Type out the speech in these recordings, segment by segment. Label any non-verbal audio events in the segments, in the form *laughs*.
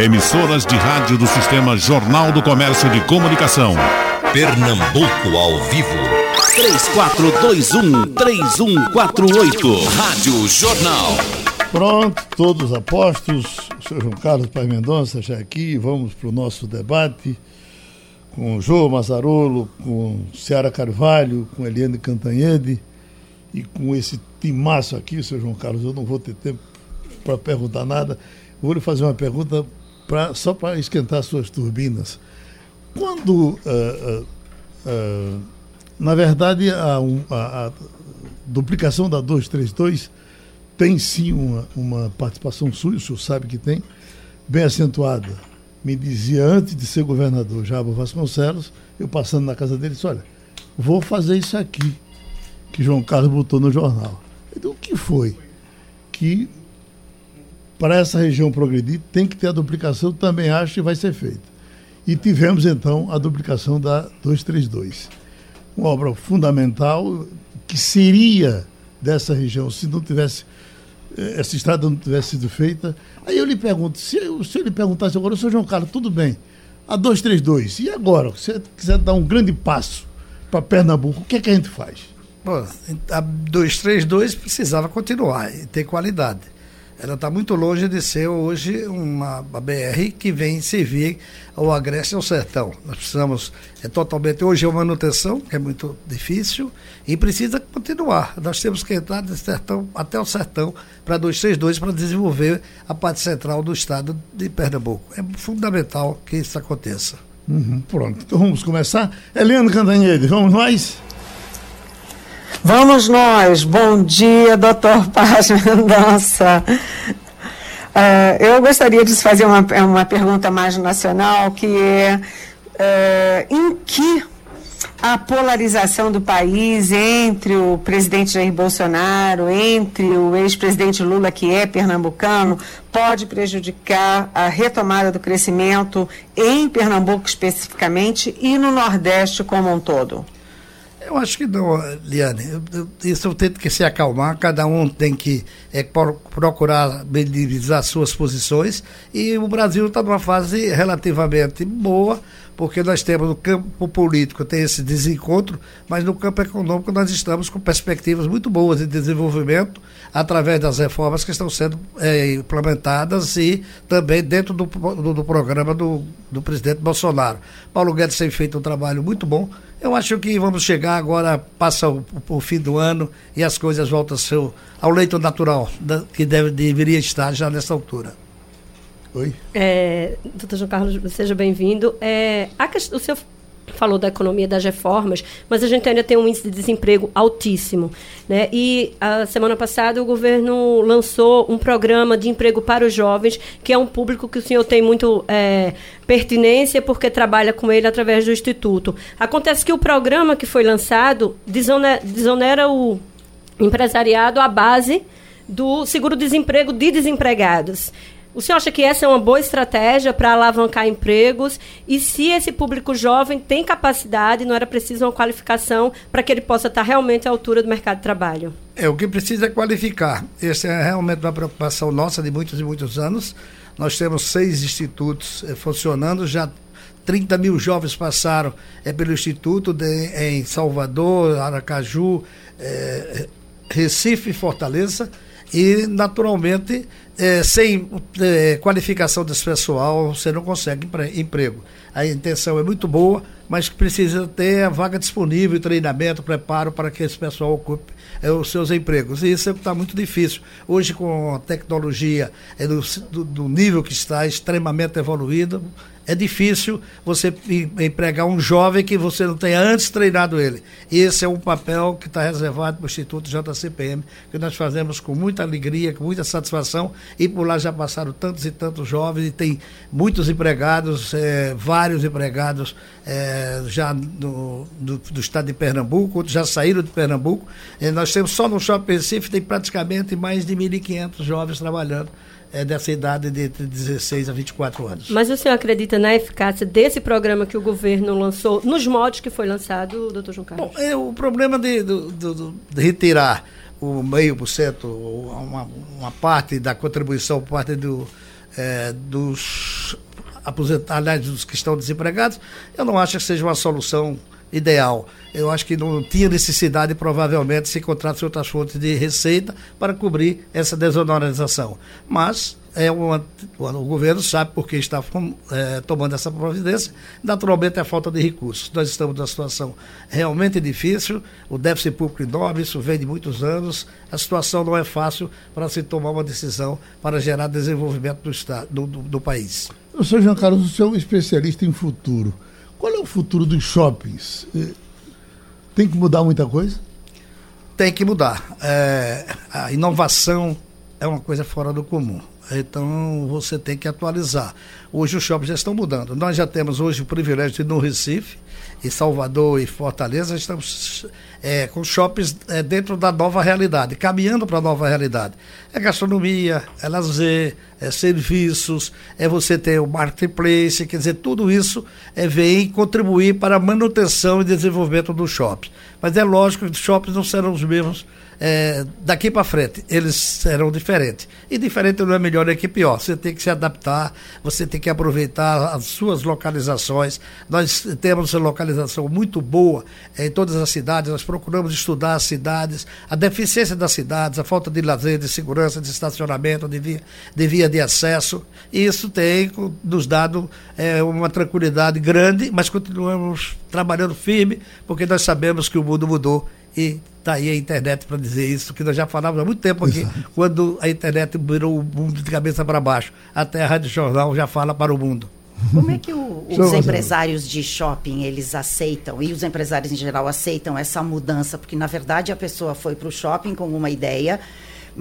Emissoras de rádio do Sistema Jornal do Comércio de Comunicação. Pernambuco ao vivo. 3421-3148. Rádio Jornal. Pronto, todos apostos. O senhor João Carlos Pai Mendonça já aqui. Vamos para o nosso debate com o João Mazarolo, com Ciara Carvalho, com Eliane Cantanhede e com esse timaço aqui, o senhor João Carlos. Eu não vou ter tempo para perguntar nada. Vou lhe fazer uma pergunta pra, só para esquentar suas turbinas. Quando, uh, uh, uh, na verdade, a, a, a, duplicação da 232 tem sim uma, uma participação sua, o senhor sabe que tem, bem acentuada. Me dizia antes de ser governador, Jabo Vasconcelos, eu passando na casa dele, disse, olha, vou fazer isso aqui, que João Carlos botou no jornal. Então, o que foi? Que para essa região progredir, tem que ter a duplicação, também acho que vai ser feita. E tivemos então a duplicação da 232. Uma obra fundamental que seria dessa região, se não tivesse, eh, essa estrada não tivesse sido feita. Aí eu lhe pergunto, se o senhor lhe perguntasse agora, senhor João Carlos, tudo bem, a 232, e agora? Se você quiser dar um grande passo para Pernambuco, o que é que a gente faz? Bom, a 232 precisava continuar e ter qualidade ela está muito longe de ser hoje uma BR que vem servir ao Agreste e ao Sertão. Nós precisamos, é totalmente, hoje é uma manutenção, que é muito difícil, e precisa continuar. Nós temos que entrar do Sertão até o Sertão para 232 para desenvolver a parte central do estado de Pernambuco. É fundamental que isso aconteça. Uhum, pronto, então vamos começar. Helena Cantanhede, vamos nós? Vamos nós. Bom dia, doutor *laughs* Paz Mendonça. Uh, eu gostaria de fazer uma, uma pergunta mais nacional, que é uh, em que a polarização do país entre o presidente Jair Bolsonaro, entre o ex-presidente Lula, que é pernambucano, pode prejudicar a retomada do crescimento em Pernambuco especificamente e no Nordeste como um todo? Eu acho que não, Liane. Eu, eu, isso eu tento que se acalmar, cada um tem que é, procurar minimizar suas posições e o Brasil está numa fase relativamente boa, porque nós temos no campo político tem esse desencontro, mas no campo econômico nós estamos com perspectivas muito boas de desenvolvimento através das reformas que estão sendo é, implementadas e também dentro do, do, do programa do, do presidente Bolsonaro. Paulo Guedes tem feito um trabalho muito bom eu acho que vamos chegar agora, passa o, o fim do ano e as coisas voltam ao, seu, ao leito natural, da, que deve, deveria estar já nessa altura. Oi? É, doutor João Carlos, seja bem-vindo. É, o senhor falou da economia das reformas, mas a gente ainda tem um índice de desemprego altíssimo. Né? E a semana passada o governo lançou um programa de emprego para os jovens, que é um público que o senhor tem muito é, pertinência, porque trabalha com ele através do Instituto. Acontece que o programa que foi lançado desonera, desonera o empresariado à base do seguro-desemprego de desempregados. O senhor acha que essa é uma boa estratégia para alavancar empregos? E se esse público jovem tem capacidade, não era preciso uma qualificação para que ele possa estar realmente à altura do mercado de trabalho? É, o que precisa é qualificar. Essa é realmente uma preocupação nossa de muitos e muitos anos. Nós temos seis institutos eh, funcionando, já 30 mil jovens passaram é, pelo Instituto de, em Salvador, Aracaju, é, Recife e Fortaleza. E, naturalmente, é, sem é, qualificação desse pessoal, você não consegue emprego. A intenção é muito boa, mas precisa ter a vaga disponível, treinamento, preparo para que esse pessoal ocupe é, os seus empregos. E isso está muito difícil. Hoje, com a tecnologia é, do, do, nível que está extremamente evoluído, é difícil você empregar um jovem que você não tenha antes treinado ele. Esse é um papel que está reservado para o Instituto JCPM, que nós fazemos com muita alegria, com muita satisfação, e por lá já passaram tantos e tantos jovens, e tem muitos empregados, é, vários empregados é, já no, do, do, estado de Pernambuco, outros já saíram de Pernambuco. E nós temos só no Shopping Recife, tem praticamente mais de 1.500 jovens trabalhando é, dessa idade de 16 a 24 anos. Mas o senhor acredita na eficácia desse programa que o governo lançou, nos modos que foi lançado, doutor João Carlos? Bom, é, o problema de, de, retirar o meio por cento, uma, uma parte da contribuição por parte do, é, dos aposentar, aliás, dos que estão desempregados, eu não acho que seja uma solução ideal. Eu acho que não tinha necessidade, provavelmente, se encontrasse outras fontes de receita para cobrir essa desonorização. Mas é uma, o governo sabe por que está é, tomando essa providência. Naturalmente, é a falta de recursos. Nós estamos numa situação realmente difícil, o déficit público enorme, isso vem de muitos anos. A situação não é fácil para se tomar uma decisão para gerar desenvolvimento do, estado, do, do, do país. Senhor João Carlos, o senhor é um especialista em futuro. Qual é o futuro dos shoppings? Eh, tem que mudar muita coisa? Tem que mudar. É, a inovação é uma coisa fora do comum. Então você tem que atualizar. Hoje os shoppings já estão mudando. Nós já temos hoje o privilégio de ir no Recife, em Salvador e Fortaleza, estamos é, com shoppings é, dentro da nova realidade, caminhando para a nova realidade. É gastronomia, é lazer, é serviços, é você ter o marketplace, quer dizer, tudo isso é, vem contribuir para a manutenção e desenvolvimento do shopping. Mas é lógico que os shoppings não serão os mesmos é, daqui para frente eles serão diferentes. E diferente não é melhor é que pior. Você tem que se adaptar, você tem que aproveitar as suas localizações. Nós temos uma localização muito boa em todas as cidades, nós procuramos estudar as cidades, a deficiência das cidades, a falta de lazer, de segurança, de estacionamento, de via de, via de acesso. E isso tem nos dado é, uma tranquilidade grande, mas continuamos trabalhando firme, porque nós sabemos que o mundo mudou e está aí a internet para dizer isso, que nós já falávamos há muito tempo aqui, Exato. quando a internet virou o mundo de cabeça para baixo. Até a Rádio Jornal já fala para o mundo. Como é que o, *laughs* os empresários de shopping eles aceitam e os empresários em geral aceitam essa mudança? Porque na verdade a pessoa foi para o shopping com uma ideia,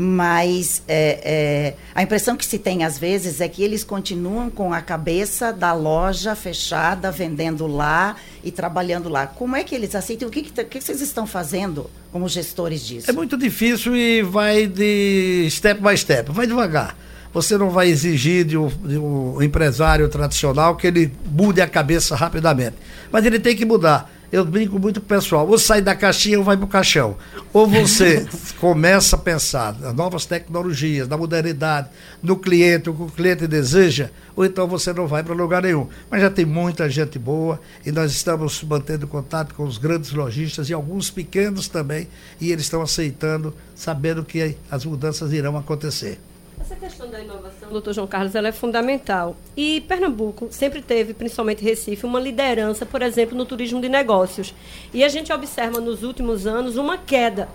mas é, é, a impressão que se tem às vezes é que eles continuam com a cabeça da loja fechada, vendendo lá e trabalhando lá. Como é que eles aceitam? O que, que, que vocês estão fazendo como gestores disso? É muito difícil e vai de step by step, vai devagar. Você não vai exigir de um, de um empresário tradicional que ele mude a cabeça rapidamente. Mas ele tem que mudar eu brinco muito com o pessoal, ou sai da caixinha ou vai para o caixão. Ou você *laughs* começa a pensar nas novas tecnologias, na modernidade, no cliente, o que o cliente deseja, ou então você não vai para lugar nenhum. Mas já tem muita gente boa e nós estamos mantendo contato com os grandes lojistas e alguns pequenos também, e eles estão aceitando, sabendo que as mudanças irão acontecer. Essa questão da inovação, doutor João Carlos, ela é fundamental. E Pernambuco sempre teve, principalmente Recife, uma liderança, por exemplo, no turismo de negócios. E a gente observa nos últimos anos uma queda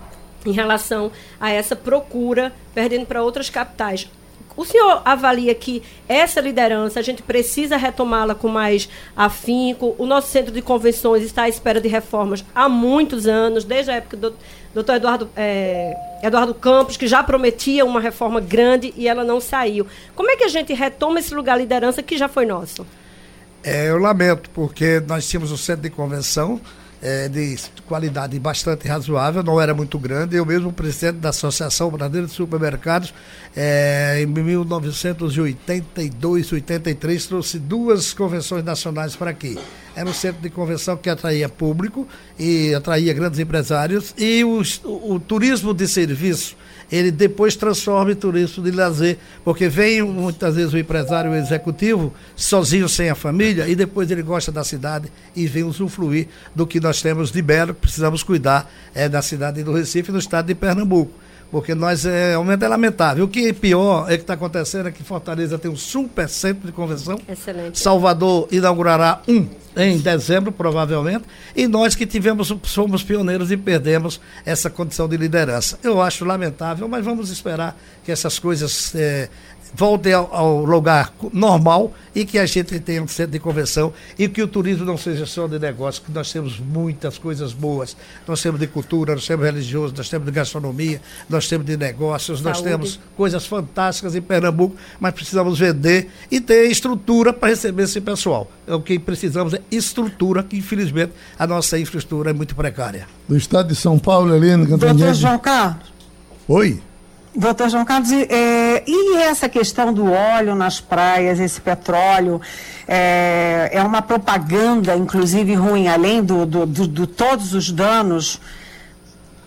em relação a essa procura, perdendo para outras capitais. O senhor avalia que essa liderança, a gente precisa retomá-la com mais afinco? O nosso centro de convenções está à espera de reformas há muitos anos, desde a época do doutor Eduardo, é, Eduardo Campos, que já prometia uma reforma grande e ela não saiu. Como é que a gente retoma esse lugar liderança que já foi nosso? É, eu lamento, porque nós tínhamos o centro de convenção, é, de qualidade bastante razoável, não era muito grande. Eu mesmo, presidente da Associação Brasileira de Supermercados, é, em 1982, 83, trouxe duas convenções nacionais para aqui. Era um centro de convenção que atraía público e atraía grandes empresários. E o, o, turismo de serviço ele depois transforma em turismo de lazer, porque vem muitas vezes o empresário o executivo sozinho, sem a família, e depois ele gosta da cidade e vem usufruir do que nós temos de belo, precisamos cuidar é, da cidade do Recife e do estado de Pernambuco porque nós é, é lamentável. O que é pior é que está acontecendo é que Fortaleza tem um super centro de convenção. Excelente. Salvador inaugurará um em dezembro, provavelmente, e nós que tivemos, somos pioneiros e perdemos essa condição de liderança. Eu acho lamentável, mas vamos esperar que essas coisas é, voltem ao, ao, lugar normal e que a gente tenha um centro de convenção e que o turismo não seja só de negócio, que nós temos muitas coisas boas. Nós temos de cultura, nós temos religioso, nós temos de gastronomia, nós temos de negócios, Saúde. nós temos coisas fantásticas em Pernambuco, mas precisamos vender e ter estrutura para receber esse pessoal. É o que precisamos é estrutura, que infelizmente a nossa infraestrutura é muito precária. Do estado de São Paulo, Helena Cantanhede. Doutor João Carlos. Oi. Doutor João Carlos, é, e essa questão do óleo nas praias, esse petróleo, é, é uma propaganda, inclusive, ruim, além do, do, do, do todos os danos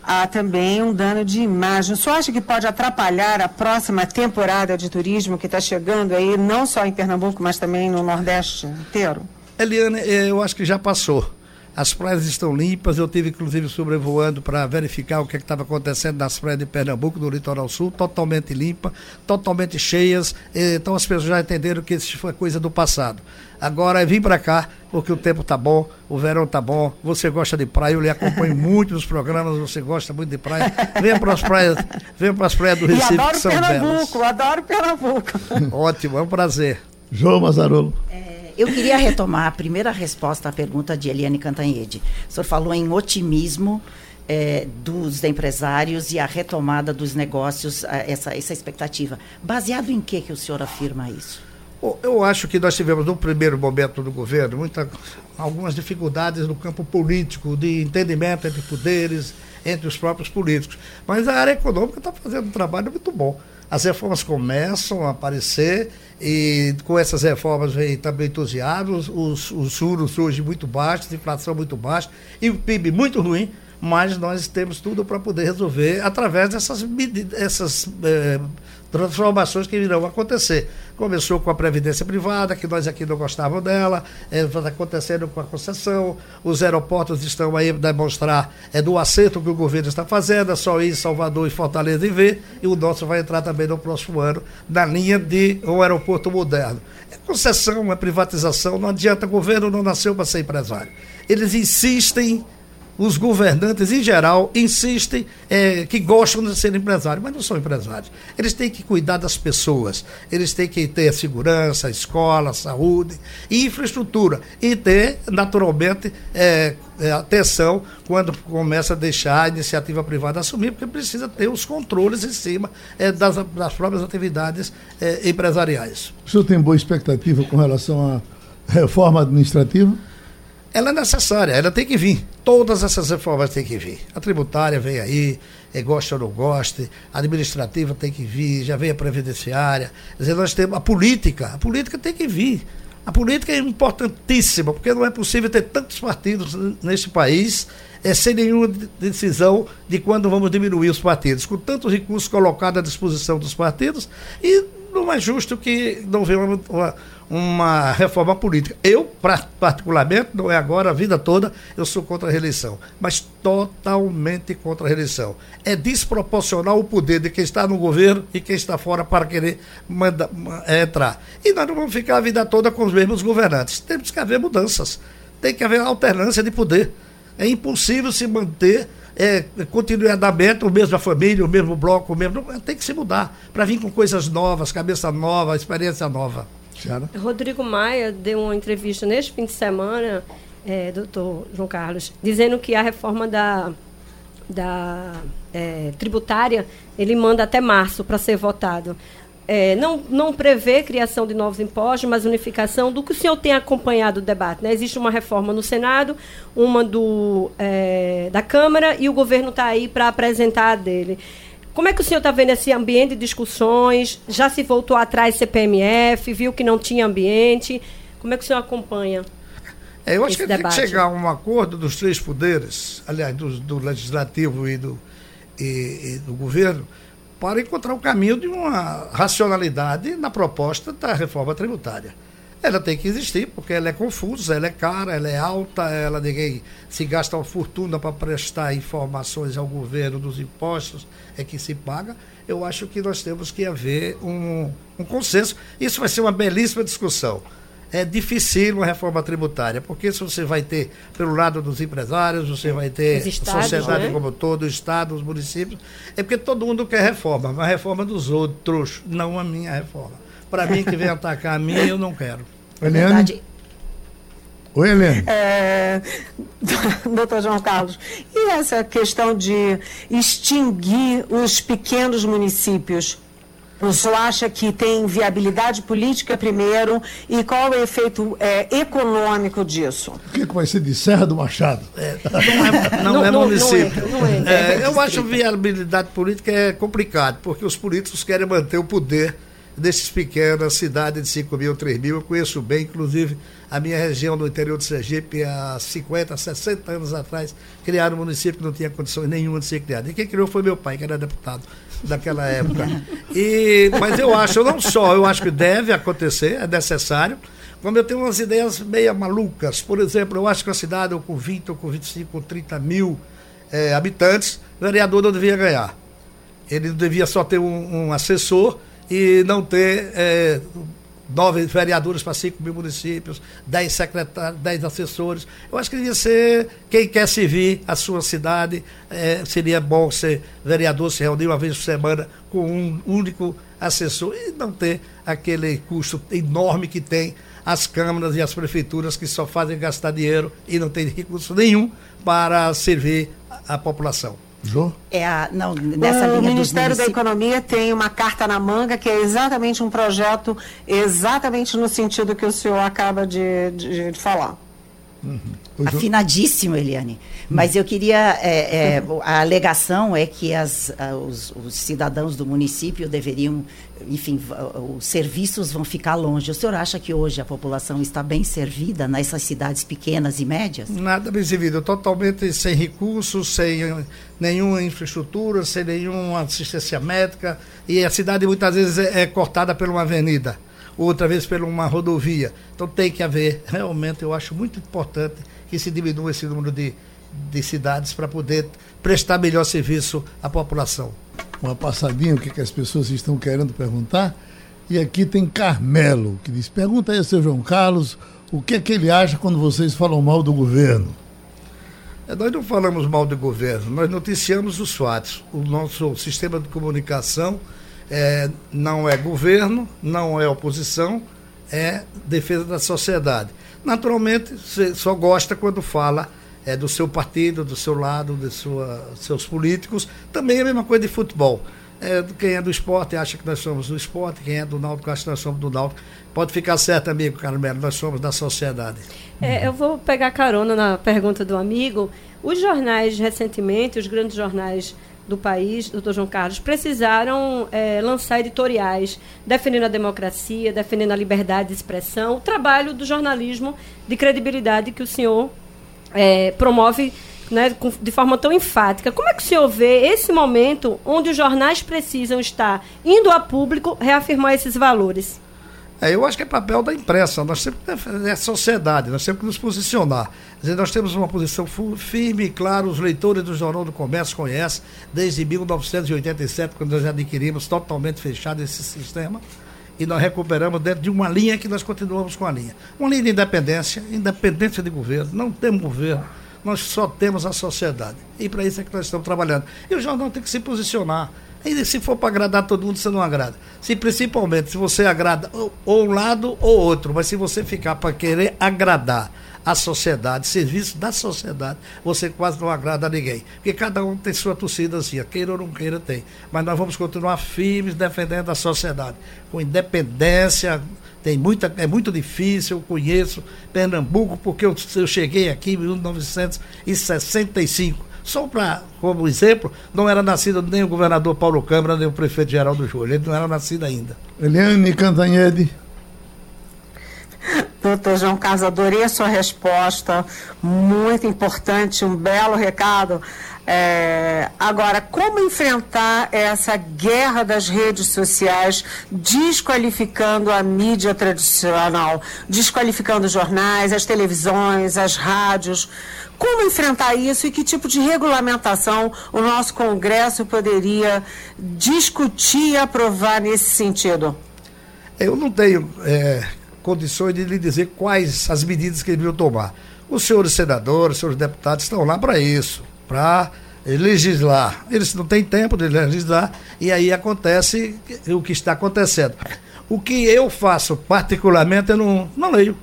há também um dano de imagem. O senhor acha que pode atrapalhar a próxima temporada de turismo que está chegando aí, não só em Pernambuco, mas também no Nordeste inteiro? Eliane, eu acho que já passou. As praias estão limpas, eu tive inclusive sobrevoando para verificar o que é estava acontecendo nas praias de Pernambuco, no litoral sul, totalmente limpa, totalmente cheias. Então as pessoas já entenderam que isso foi coisa do passado. Agora é vir para cá, porque o tempo tá bom, o verão tá bom, você gosta de praia, eu lhe acompanho *laughs* muito nos programas, você gosta muito de praia. Venha para as praias, venha para as praias do Recife, e adoro que são Pernambuco, belas. adoro Pernambuco. Ótimo, é um prazer. João Mazarolo. É... Eu queria retomar a primeira resposta à pergunta de Eliane Cantanhede. O senhor falou em otimismo é, dos empresários e a retomada dos negócios, essa, essa expectativa. Baseado em que, que o senhor afirma isso? Eu acho que nós tivemos, no primeiro momento do governo, muita, algumas dificuldades no campo político, de entendimento entre poderes, entre os próprios políticos. Mas a área econômica está fazendo um trabalho muito bom. As reformas começam a aparecer e com essas reformas vem também entusiasmo, os, os juros hoje muito baixos, inflação muito baixa e o PIB muito ruim, mas nós temos tudo para poder resolver através dessas essas, eh, transformações que irão acontecer. Começou com a Previdência Privada, que nós aqui não gostávamos dela, está é, acontecendo com a concessão, os aeroportos estão aí demonstrar é, do acerto que o governo está fazendo, é só ir em Salvador e Fortaleza e ver, e o nosso vai entrar também no próximo ano na linha de um aeroporto moderno. É concessão, é privatização, não adianta, o governo não nasceu para ser empresário. Eles insistem os governantes, em geral, insistem é, que gostam de ser empresários, mas não são empresários. Eles têm que cuidar das pessoas, eles têm que ter a segurança, a escola, a saúde e infraestrutura. E ter, naturalmente, é, atenção quando começa a deixar a iniciativa privada assumir, porque precisa ter os controles em cima é, das, das próprias atividades empresariais. O senhor tem boa expectativa com relação à reforma administrativa? Ela é necessária, ela tem que vir. Todas essas reformas têm que vir. A tributária vem aí, é, gosta ou não goste, a administrativa tem que vir, já vem a previdenciária. Quer dizer, nós temos a política, a política tem que vir. A política é importantíssima, porque não é possível ter tantos partidos neste país é, sem nenhuma decisão de quando vamos diminuir os partidos, com tantos recursos colocados à disposição dos partidos, e não é justo que não venha uma, uma uma reforma política. Eu, particularmente, não é agora, a vida toda, eu sou contra a reeleição, mas totalmente contra a reeleição. É desproporcional o poder de quem está no governo e quem está fora para querer manda, é, entrar. E nós não vamos ficar a vida toda com os mesmos governantes. Temos que haver mudanças. Tem que haver alternância de poder. É impossível se manter é, continuidamente o mesmo a família, o mesmo bloco, o mesmo. Tem que se mudar para vir com coisas novas, cabeça nova, experiência nova. Rodrigo Maia deu uma entrevista neste fim de semana, é, doutor João Carlos, dizendo que a reforma da, da é, tributária ele manda até março para ser votado. É, não, não prevê criação de novos impostos, mas unificação do que o senhor tem acompanhado o debate. Né? Existe uma reforma no Senado, uma do, é, da Câmara, e o governo está aí para apresentar a dele. Como é que o senhor está vendo esse ambiente de discussões? Já se voltou atrás CPMF, viu que não tinha ambiente? Como é que o senhor acompanha? É, eu acho que debate? tem que chegar a um acordo dos três poderes, aliás, do, do legislativo e do, e, e do governo, para encontrar o caminho de uma racionalidade na proposta da reforma tributária ela tem que existir, porque ela é confusa, ela é cara, ela é alta, ela ninguém se gasta uma fortuna para prestar informações ao governo dos impostos, é que se paga. Eu acho que nós temos que haver um, um consenso. Isso vai ser uma belíssima discussão. É difícil uma reforma tributária, porque se você vai ter, pelo lado dos empresários, você vai ter a sociedade né? como todo, o Estado, os municípios, é porque todo mundo quer reforma, mas a reforma dos outros, não a minha reforma. Para mim, que vem atacar a mim, eu não quero. Eliane? Oi, Helene. É, *laughs* doutor João Carlos, e essa questão de extinguir os pequenos municípios? O senhor acha que tem viabilidade política primeiro e qual é o efeito é, econômico disso? O que, que vai ser de Serra do Machado? É, não é, não, não é município. É, é, é eu acho viabilidade política é complicado, porque os políticos querem manter o poder desses pequenas cidades de 5 mil, 3 mil. Eu conheço bem, inclusive, a minha região do interior de Sergipe, há 50, 60 anos atrás, criaram um município que não tinha condições nenhuma de ser criado. E quem criou foi meu pai, que era deputado daquela *laughs* época. E, mas eu acho, não só, eu acho que deve acontecer, é necessário, como eu tenho umas ideias meio malucas. Por exemplo, eu acho que a cidade ou com 20, ou com 25, ou 30 mil é, habitantes, o vereador não devia ganhar. Ele devia só ter um, um assessor e não ter é, nove vereadores para cinco mil municípios, dez secretários, dez assessores. Eu acho que devia ser quem quer servir a sua cidade. É, seria bom ser vereador, se reunir uma vez por semana com um único assessor e não ter aquele custo enorme que tem as câmaras e as prefeituras que só fazem gastar dinheiro e não tem recurso nenhum para servir a população. Jô? É a, não, nessa o linha Ministério da Economia tem uma carta na manga que é exatamente um projeto, exatamente no sentido que o senhor acaba de, de, de falar. Uhum. Afinadíssimo, Eliane. Mas eu queria. É, é, a alegação é que as, os, os, cidadãos do município deveriam. Enfim, os serviços vão ficar longe. O senhor acha que hoje a população está bem servida nessas cidades pequenas e médias? Nada bem servida. Totalmente sem recursos, sem nenhuma infraestrutura, sem nenhuma assistência médica. E a cidade muitas vezes é, é cortada por uma avenida outra vez por uma rodovia. Então tem que haver, realmente, eu acho muito importante que se diminua esse número de, de cidades para poder prestar melhor serviço à população. Uma passadinha, o que, que as pessoas estão querendo perguntar. E aqui tem Carmelo, que diz: pergunta aí ao seu João Carlos o que é que ele acha quando vocês falam mal do governo. É, nós não falamos mal do governo, nós noticiamos os fatos. O nosso sistema de comunicação é, não é governo, não é oposição, é defesa da sociedade. Naturalmente, você só gosta quando fala é, do seu partido, do seu lado, de sua, seus políticos. Também é a mesma coisa de futebol. É, quem é do esporte acha que nós somos do esporte, quem é do Náutico acha que nós somos do Náutico. Pode ficar certo, amigo Carmelo, nós somos da sociedade. É, eu vou pegar carona na pergunta do amigo. Os jornais, recentemente, os grandes jornais do país, doutor João Carlos, precisaram é, lançar editoriais defendendo a democracia, defendendo a liberdade de expressão, o trabalho do jornalismo de credibilidade que o senhor é, promove né, de forma tão enfática. Como é que o senhor vê esse momento onde os jornais precisam estar indo a público reafirmar esses valores? É, eu acho que é papel da imprensa, nós que é sociedade, nós temos que nos posicionar. Dizer, nós temos uma posição firme e clara, os leitores do Jornal do Comércio conhecem, desde 1987, quando nós adquirimos totalmente fechado esse sistema, e nós recuperamos dentro de uma linha que nós continuamos com a linha. Uma linha de independência, independência de governo, não temos governo, nós só temos a sociedade. E para isso é que nós estamos trabalhando. E o jornal tem que se posicionar. E se for para agradar todo mundo, você não agrada. Se principalmente se você agrada ou, um lado ou outro, mas se você ficar para querer agradar a sociedade, serviço da sociedade, você quase não agrada a ninguém. Porque cada um tem sua torcidazinha, queira ou não queira, tem. Mas nós vamos continuar firmes defendendo a sociedade, com independência. Tem muita, é muito difícil, eu conheço Pernambuco, porque eu, eu cheguei aqui em 1965 só para, como exemplo, não era nascido nem o governador Paulo Câmara, nem o prefeito Geraldo Júlio. Ele não era nascido ainda. Eliane Cantanhede. Doutor João Carlos, adorei a sua resposta, muito importante, um belo recado. É, agora, como enfrentar essa guerra das redes sociais, desqualificando a mídia tradicional, desqualificando os jornais, as televisões, as rádios? Como enfrentar isso e que tipo de regulamentação o nosso Congresso poderia discutir e aprovar nesse sentido? Eu não tenho é, condições de lhe dizer quais as medidas que deviam tomar. Os senhores senadores, os senhores deputados estão lá para isso, para legislar. Eles não têm tempo de legislar e aí acontece o que está acontecendo. O que eu faço particularmente, eu não, não leio.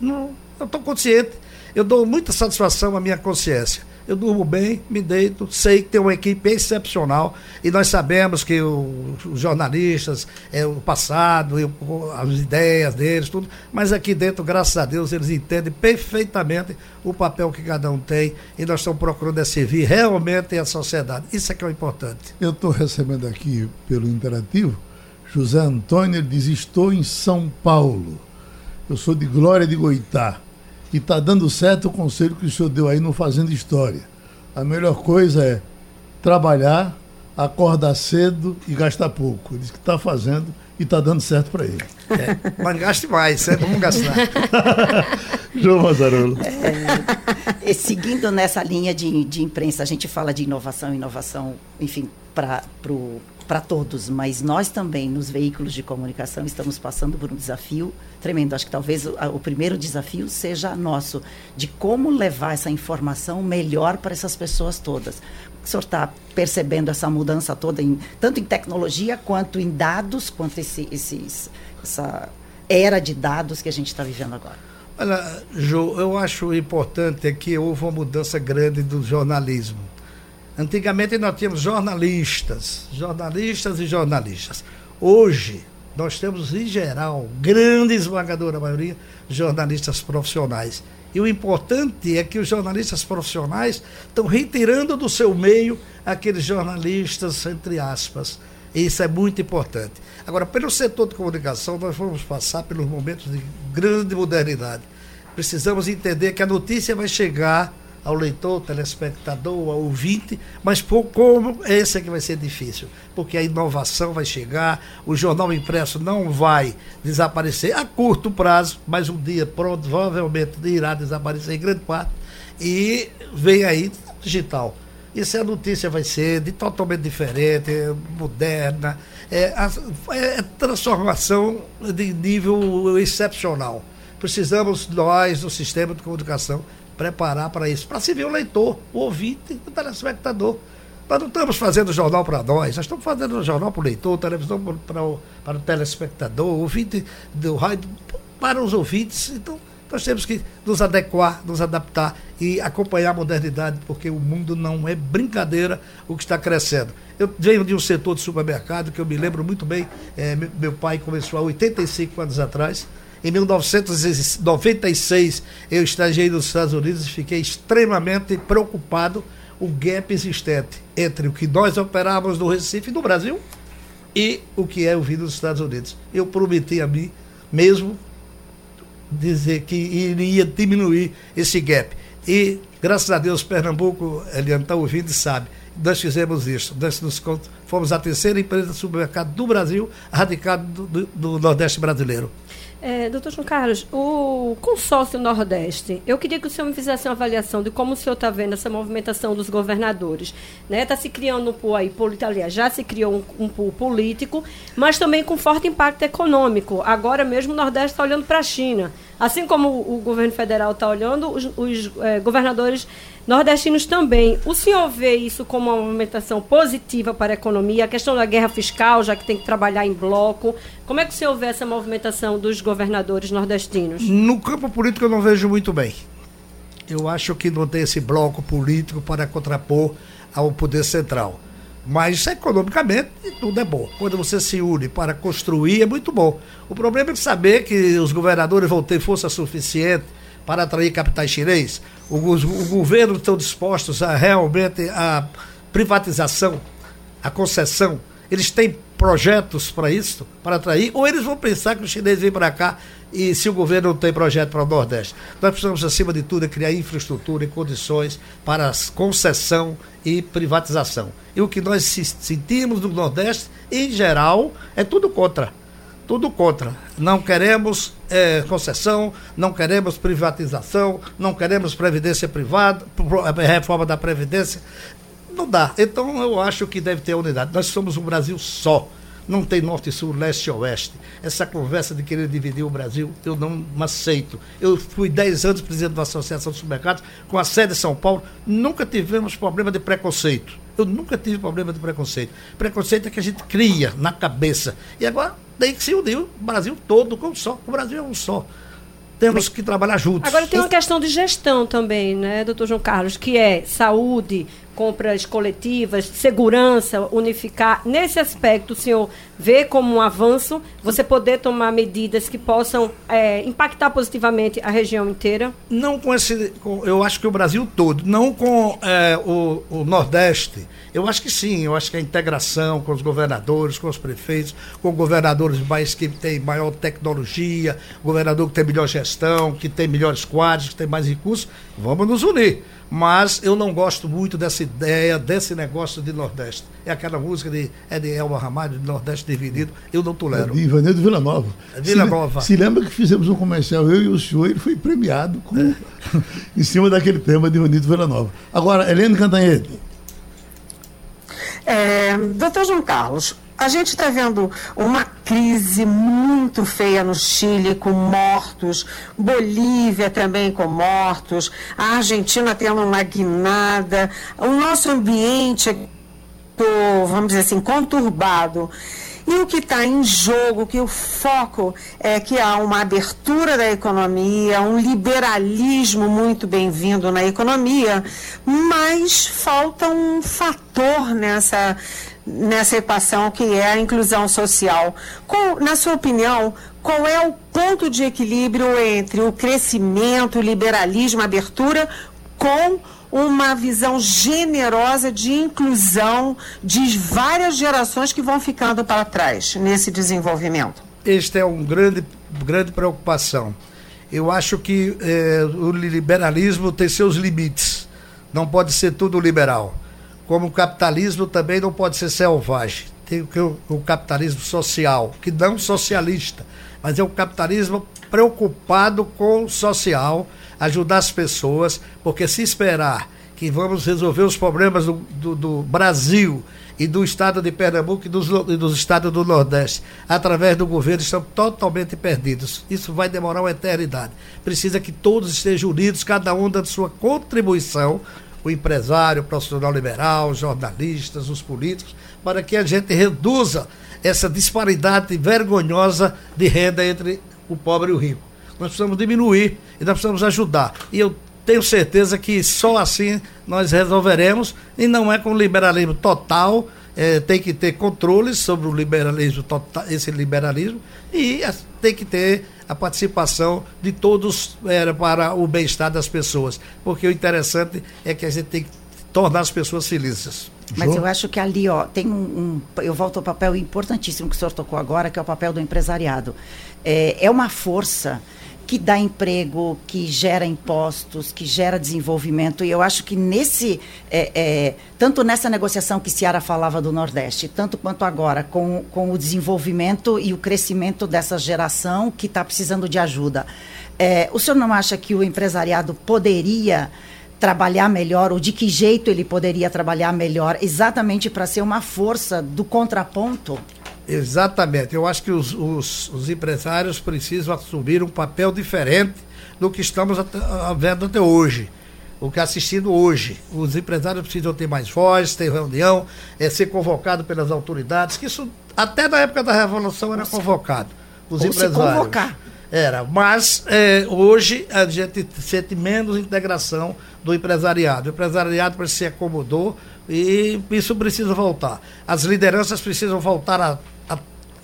Não, eu estou consciente eu dou muita satisfação à minha consciência. Eu durmo bem, me deito, sei que tem uma equipe excepcional e nós sabemos que o, os jornalistas, é, o passado, eu, as ideias deles, tudo, mas aqui dentro, graças a Deus, eles entendem perfeitamente o papel que cada um tem e nós estamos procurando é servir realmente a sociedade. Isso é que é o importante. Eu estou recebendo aqui pelo Interativo José Antônio ele diz: Estou em São Paulo. Eu sou de Glória de Goitá. E está dando certo o conselho que o senhor deu aí no Fazendo História. A melhor coisa é trabalhar, acordar cedo e gastar pouco. Ele diz que está fazendo e está dando certo para ele. É, mas gaste mais, é bom gastar. *laughs* João Mazarolo. É, seguindo nessa linha de, de imprensa, a gente fala de inovação, inovação, enfim, para para todos, mas nós também, nos veículos de comunicação, estamos passando por um desafio tremendo. Acho que talvez o, o primeiro desafio seja nosso, de como levar essa informação melhor para essas pessoas todas. O senhor está percebendo essa mudança toda, em, tanto em tecnologia, quanto em dados, quanto esse, essa era de dados que a gente está vivendo agora? Olha, Ju, eu acho importante é que houve uma mudança grande do jornalismo Antigamente nós tínhamos jornalistas, jornalistas e jornalistas. Hoje nós temos, em geral, grande esmagadora maioria, jornalistas profissionais. E o importante é que os jornalistas profissionais estão retirando do seu meio aqueles jornalistas, entre aspas. Isso é muito importante. Agora, pelo setor de comunicação, nós vamos passar pelos momentos de grande modernidade. Precisamos entender que a notícia vai chegar ao leitor, telespectador, ao ouvinte, mas por como esse é que vai ser difícil, porque a inovação vai chegar, o jornal impresso não vai desaparecer a curto prazo, mas um dia provavelmente irá desaparecer em grande parte, e vem aí digital. Isso a notícia vai ser de totalmente diferente, moderna, é, é transformação de nível excepcional. Precisamos, nós, do sistema de comunicação, preparar para isso, para se ver o leitor, o ouvinte, o telespectador. Nós não estamos fazendo jornal para nós, nós estamos fazendo jornal para o leitor, televisão para o, para o telespectador, ouvinte do rádio, para os ouvintes. Então, nós temos que nos adequar, nos adaptar e acompanhar a modernidade, porque o mundo não é brincadeira o que está crescendo. Eu venho de um setor de supermercado que eu me lembro muito bem, é, meu pai começou há 85 anos atrás, em 1996, eu estagiei nos Estados Unidos e fiquei extremamente preocupado o gap existente entre o que nós operávamos no Recife, no Brasil, e o que é o vindo dos Estados Unidos. Eu prometi a mim mesmo dizer que iria diminuir esse gap. E, graças a Deus, Pernambuco, Eliane está ouvindo e sabe, nós fizemos isso. Nós nos, fomos a terceira empresa de supermercado do Brasil, radicado do, do, do Nordeste brasileiro. É, doutor João Carlos, o consórcio Nordeste, eu queria que o senhor me fizesse uma avaliação de como o senhor está vendo essa movimentação dos governadores. Está né? Tá se criando um pool aí, aliás, já se criou um, um pool político, mas também com forte impacto econômico. Agora mesmo o Nordeste está olhando para a China. Assim como o governo federal está olhando, os, os é, governadores nordestinos também. O senhor vê isso como uma movimentação positiva para a economia? A questão da guerra fiscal, já que tem que trabalhar em bloco. Como é que o senhor vê essa movimentação dos governadores nordestinos? No campo político eu não vejo muito bem. Eu acho que não tem esse bloco político para contrapor ao poder central. Mas economicamente tudo é bom. Quando você se une para construir, é muito bom. O problema é saber que os governadores vão ter força suficiente para atrair capitais o, o governo estão dispostos a realmente a privatização, a concessão. Eles têm projetos para isso, para atrair, ou eles vão pensar que os chineses vêm para cá e se o governo não tem projeto para o Nordeste. Nós precisamos, acima de tudo, é criar infraestrutura e condições para concessão e privatização. E o que nós sentimos no Nordeste, em geral, é tudo contra. Tudo contra. Não queremos é, concessão, não queremos privatização, não queremos previdência privada, reforma da Previdência. Não dá. Então eu acho que deve ter unidade. Nós somos um Brasil só não tem norte, sul, leste e oeste. Essa conversa de querer dividir o Brasil, eu não aceito. Eu fui 10 anos presidente da Associação de Supermercados, com a sede em São Paulo, nunca tivemos problema de preconceito. Eu nunca tive problema de preconceito. Preconceito é que a gente cria na cabeça. E agora tem que se unir o Brasil todo com só. O Brasil é um só temos que trabalhar juntos. Agora tem uma questão de gestão também, né, doutor João Carlos, que é saúde, compras coletivas, segurança, unificar. Nesse aspecto, o senhor vê como um avanço você poder tomar medidas que possam é, impactar positivamente a região inteira? Não com esse. Com, eu acho que o Brasil todo, não com é, o, o Nordeste. Eu acho que sim, eu acho que a integração com os governadores, com os prefeitos, com governadores mais que têm maior tecnologia, governador que tem melhor gestão, que tem melhores quadros, que tem mais recursos, vamos nos unir. Mas eu não gosto muito dessa ideia, desse negócio de Nordeste. É aquela música de, Elba Ramalho, de Nordeste dividido, eu não tolero. É de Ivanildo Vila Nova. É Vila se, Nova. Se lembra que fizemos um comercial, eu e o senhor, ele foi premiado com, é. *laughs* em cima daquele tema de Ivanildo Vila Nova. Agora, Helene Cantanhete. É, doutor João Carlos, a gente está vendo uma crise muito feia no Chile, com mortos, Bolívia também com mortos, a Argentina tendo uma guinada, o nosso ambiente, vamos dizer assim, conturbado. E o que está em jogo, que o foco é que há uma abertura da economia, um liberalismo muito bem-vindo na economia, mas falta um fator nessa nessa equação que é a inclusão social. Na sua opinião, qual é o ponto de equilíbrio entre o crescimento, o liberalismo, a abertura com uma visão generosa de inclusão de várias gerações que vão ficando para trás nesse desenvolvimento? Este é um grande, grande preocupação. Eu acho que eh, o liberalismo tem seus limites. Não pode ser tudo liberal. Como o capitalismo também não pode ser selvagem. Tem o, o capitalismo social, que não socialista, mas é o capitalismo preocupado com o social, ajudar as pessoas, porque se esperar que vamos resolver os problemas do, do, do Brasil e do estado de Pernambuco e dos, e dos estados do Nordeste, através do governo, estão totalmente perdidos. Isso vai demorar uma eternidade. Precisa que todos estejam unidos, cada um dando sua contribuição, o empresário, o profissional liberal, os jornalistas, os políticos, para que a gente reduza essa disparidade vergonhosa de renda entre o pobre e o rico. Nós precisamos diminuir e nós precisamos ajudar. E eu tenho certeza que só assim nós resolveremos, e não é com liberalismo total, é, tem que ter controles sobre o liberalismo total, esse liberalismo, e tem que ter a participação de todos é, para o bem-estar das pessoas. Porque o interessante é que a gente tem que tornar as pessoas felizes. Mas eu acho que ali, ó, tem um, um, Eu volto ao papel importantíssimo que o senhor tocou agora, que é o papel do empresariado. É, é uma força que dá emprego, que gera impostos, que gera desenvolvimento. E eu acho que nesse, é, é, tanto nessa negociação que Ciara falava do Nordeste, tanto quanto agora, com, com o desenvolvimento e o crescimento dessa geração que está precisando de ajuda, é, o senhor não acha que o empresariado poderia trabalhar melhor, ou de que jeito ele poderia trabalhar melhor, exatamente para ser uma força do contraponto? Exatamente. Eu acho que os, os, os empresários precisam assumir um papel diferente do que estamos até, vendo até hoje o que assistindo hoje. Os empresários precisam ter mais voz, ter reunião, é, ser convocado pelas autoridades, que isso até na época da Revolução era convocado. Os Ou empresários. Se convocar. Era, mas é, hoje a gente sente menos integração do empresariado. O empresariado se acomodou e isso precisa voltar. As lideranças precisam voltar a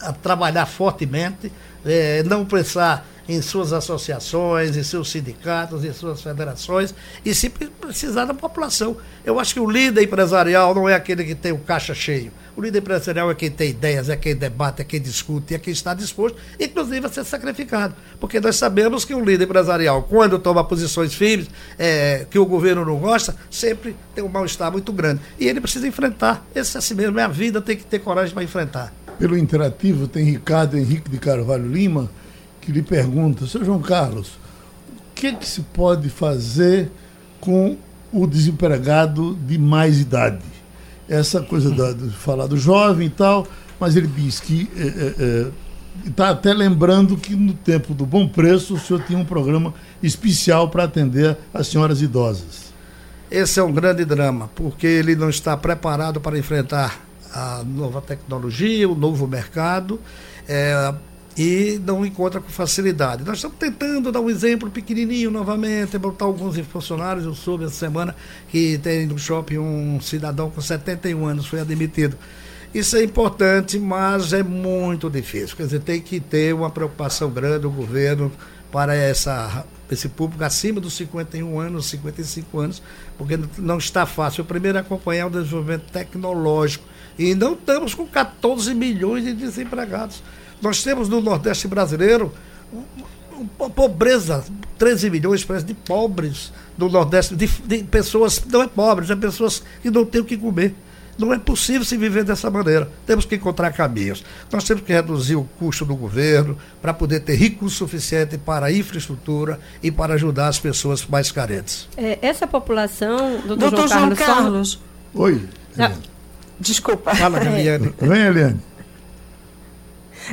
a trabalhar fortemente, é, não pensar em suas associações, em seus sindicatos, em suas federações, e se precisar da população. Eu acho que o líder empresarial não é aquele que tem o caixa cheio. O líder empresarial é quem tem ideias, é quem debate, é quem discute, é quem está disposto, inclusive a ser sacrificado. Porque nós sabemos que o líder empresarial, quando toma posições firmes, é, que o governo não gosta, sempre tem um mal-estar muito grande. E ele precisa enfrentar. Esse é assim mesmo, é a vida, tem que ter coragem para enfrentar pelo interativo tem Ricardo Henrique de Carvalho Lima, que lhe pergunta, seu João Carlos, o que, que se pode fazer com o desempregado de mais idade? Essa coisa da, de falar do jovem e tal, mas ele diz que está é, é, é, até lembrando que no tempo do bom preço o senhor tinha um programa especial para atender as senhoras idosas. Esse é um grande drama, porque ele não está preparado para enfrentar a nova tecnologia, o novo mercado. É, e não encontra com facilidade. Nós estamos tentando dar um exemplo pequenininho novamente, botar alguns funcionários. Eu soube essa semana que tem no shopping um cidadão com 71 anos foi admitido. Isso é importante, mas é muito difícil. Quer dizer, tem que ter uma preocupação grande o governo para essa, esse público acima dos 51 anos, 55 anos, porque não está fácil. O primeiro é acompanhar o desenvolvimento tecnológico. E não estamos com 14 milhões de desempregados. Nós temos no Nordeste brasileiro uma pobreza, 13 milhões parece, de pobres no Nordeste, de, de, pessoas, não é pobres, é pessoas que não têm o que comer. Não é possível se viver dessa maneira. Temos que encontrar caminhos. Nós temos que reduzir o custo do governo para poder ter recurso suficiente para a infraestrutura e para ajudar as pessoas mais carentes. É, essa população, doutor, doutor João, João Carlos. Carlos. Oi. Ah, desculpa. Fala, Eliane. Vem, Eliane.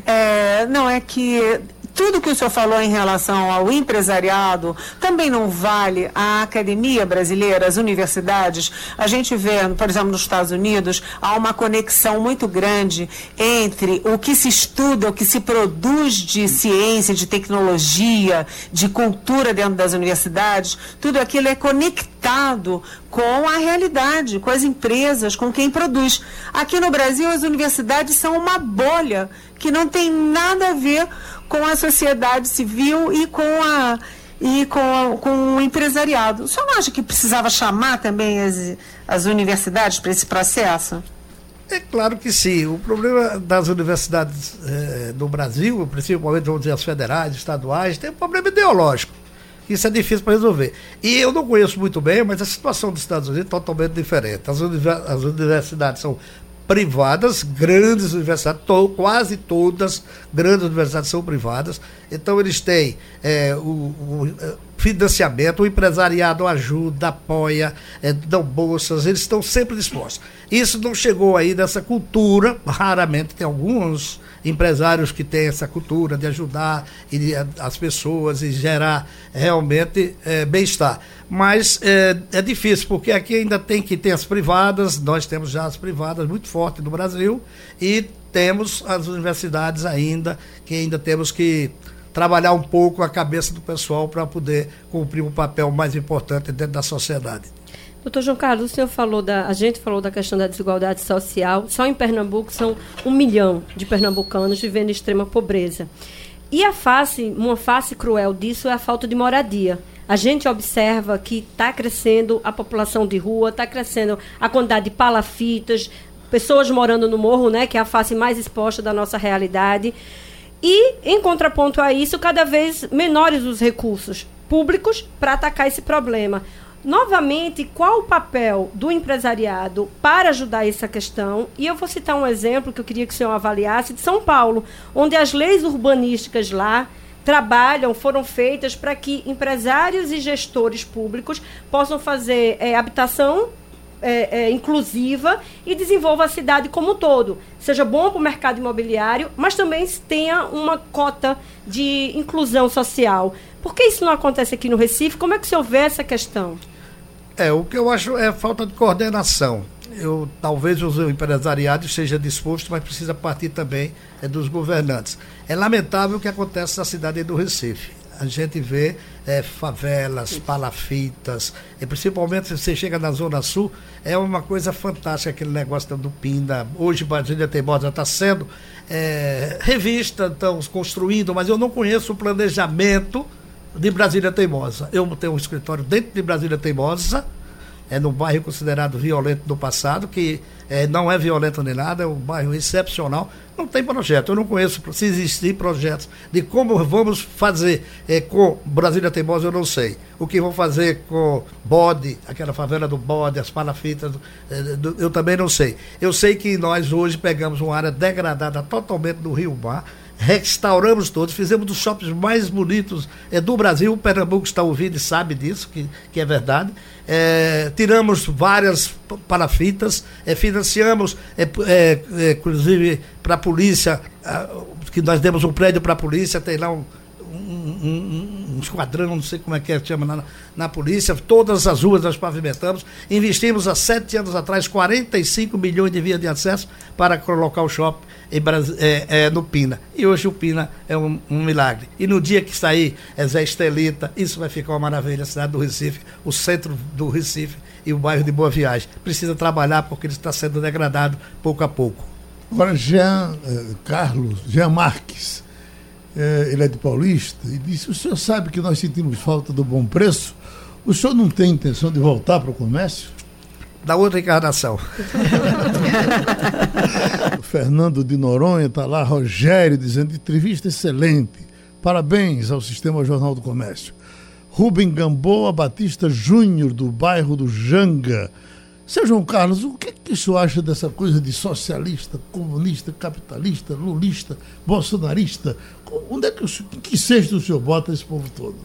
É, não, é que tudo que o senhor falou em relação ao empresariado também não vale à academia brasileira, às universidades. A gente vê, por exemplo, nos Estados Unidos, há uma conexão muito grande entre o que se estuda, o que se produz de ciência, de tecnologia, de cultura dentro das universidades. Tudo aquilo é conectado com a realidade, com as empresas, com quem produz. Aqui no Brasil, as universidades são uma bolha que não tem nada a ver com a sociedade civil e com a e com, com o empresariado. O senhor não acha que precisava chamar também as, as universidades para esse processo? É claro que sim. O problema das universidades eh, no Brasil, principalmente vamos dizer as federais, estaduais, tem um problema ideológico. Isso é difícil para resolver. E eu não conheço muito bem, mas a situação dos Estados Unidos é totalmente diferente. As, as universidades são privadas, grandes universidades, to, quase todas grandes universidades são privadas. Então eles têm é, o, o, é, financiamento, o empresariado ajuda, apoia, é, dão bolsas, eles estão sempre dispostos. Isso não chegou aí nessa cultura, raramente tem alguns empresários que têm essa cultura de ajudar e, as pessoas e gerar realmente é, bem-estar. Mas é, é, difícil, porque aqui ainda tem que ter as privadas, nós temos já as privadas muito fortes no Brasil, e temos as universidades ainda, que ainda temos que trabalhar um pouco a cabeça do pessoal para poder cumprir um papel mais importante dentro da sociedade. Doutor João Carlos, o senhor falou da. A gente falou da questão da desigualdade social. Só em Pernambuco são um milhão de pernambucanos vivendo em extrema pobreza. E a face, uma face cruel disso é a falta de moradia. A gente observa que está crescendo a população de rua, está crescendo a quantidade de palafitas, pessoas morando no morro, né, que é a face mais exposta da nossa realidade. E, em contraponto a isso, cada vez menores os recursos públicos para atacar esse problema. Novamente, qual o papel do empresariado para ajudar essa questão? E eu vou citar um exemplo que eu queria que o senhor avaliasse de São Paulo, onde as leis urbanísticas lá trabalham, foram feitas para que empresários e gestores públicos possam fazer é, habitação é, é, inclusiva e desenvolva a cidade como um todo. Seja bom para o mercado imobiliário, mas também tenha uma cota de inclusão social. Por que isso não acontece aqui no Recife? Como é que o senhor vê essa questão? É, o que eu acho é falta de coordenação. Eu, talvez o empresariado esteja disposto, mas precisa partir também é, dos governantes. É lamentável o que acontece na cidade do Recife. A gente vê é, favelas, palafitas, e principalmente se você chega na Zona Sul, é uma coisa fantástica aquele negócio do Pinda. Hoje Brasília Teimosa está sendo é, revista, estamos construindo, mas eu não conheço o planejamento de Brasília Teimosa. Eu tenho um escritório dentro de Brasília Teimosa, é no bairro considerado violento do passado, que é, não é violento nem nada, é um bairro excepcional. Não tem projeto, eu não conheço se existir projetos de como vamos fazer é, com Brasília Teimosa, eu não sei. O que vão fazer com Bode, aquela favela do Bode, as palafitas, é, do, eu também não sei. Eu sei que nós hoje pegamos uma área degradada totalmente do Rio Mar, restauramos todos, fizemos dos shoppings mais bonitos é, do Brasil. O Pernambuco está ouvindo e sabe disso, que, que é verdade. É, tiramos várias parafitas, é, financiamos, é, inclusive para a polícia, que nós demos um prédio para a polícia, tem lá um, um, um, um, esquadrão, não sei como é que é, chama na, na polícia, todas as ruas nós pavimentamos. Investimos há sete anos atrás 45 milhões de vias de acesso para colocar o shopping é, é, no Pina. E hoje o Pina é um, um, milagre. E no dia que sair é Zé Estelita, isso vai ficar uma maravilha, a cidade do Recife, o centro do Recife e o bairro de Boa Viagem. Precisa trabalhar porque ele está sendo degradado pouco a pouco. Agora, Jean eh, Carlos, Jean Marques, eh, ele é de Paulista, e disse: O senhor sabe que nós sentimos falta do bom preço? O senhor não tem intenção de voltar para o comércio? Da outra encarnação. *laughs* Fernando de Noronha está lá, Rogério, dizendo: entrevista excelente. Parabéns ao Sistema Jornal do Comércio. Rubem Gamboa Batista Júnior, do bairro do Janga seu João Carlos, o que, que o senhor acha dessa coisa de socialista, comunista, capitalista, lulista, bolsonarista? Onde é que, o senhor, que cesto o senhor bota esse povo todo?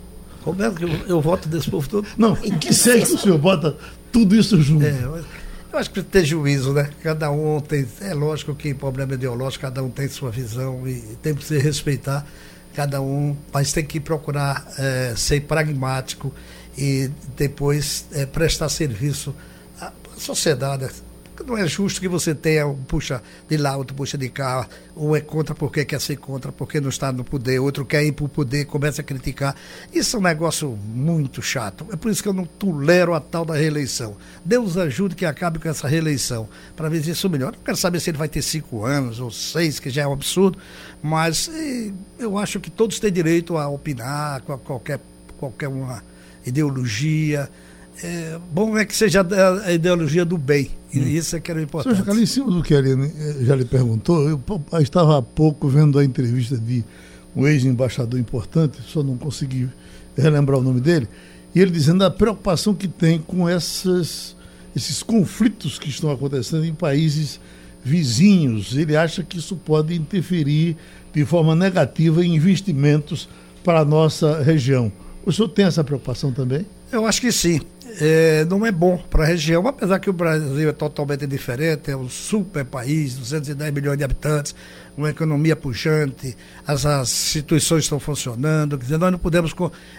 Que eu, eu voto desse povo todo? Não, em que cesto o senhor bota tudo isso junto? É, eu acho que tem juízo, né? Cada um tem. É lógico que problema ideológico, cada um tem sua visão e tem que se respeitar cada um, mas tem que procurar é, ser pragmático e depois é, prestar serviço sociedade. Não é justo que você tenha um puxa de lá, outro puxa de cá, um é contra porque quer ser contra, porque não está no poder, outro quer ir para o poder, começa a criticar. Isso é um negócio muito chato. É por isso que eu não tolero a tal da reeleição. Deus ajude que acabe com essa reeleição, para ver se isso melhora. Não quero saber se ele vai ter cinco anos ou seis, que já é um absurdo, mas eu acho que todos têm direito a opinar com qualquer, qualquer uma ideologia é, bom é que seja a, ideologia do bem. E hum. isso é que era importante. Senhor, em cima do que Aline eh, já lhe perguntou, eu, eu estava há pouco vendo a entrevista de um ex-embaixador importante, só não consegui relembrar o nome dele, e ele dizendo a preocupação que tem com essas, esses conflitos que estão acontecendo em países vizinhos. Ele acha que isso pode interferir de forma negativa em investimentos para a nossa região. O senhor tem essa preocupação também? Eu acho que sim é, não é bom para a região, apesar que o Brasil é totalmente diferente, é um super país, 210 milhões de habitantes, uma economia pujante, as, as instituições estão funcionando, quer dizer, nós não podemos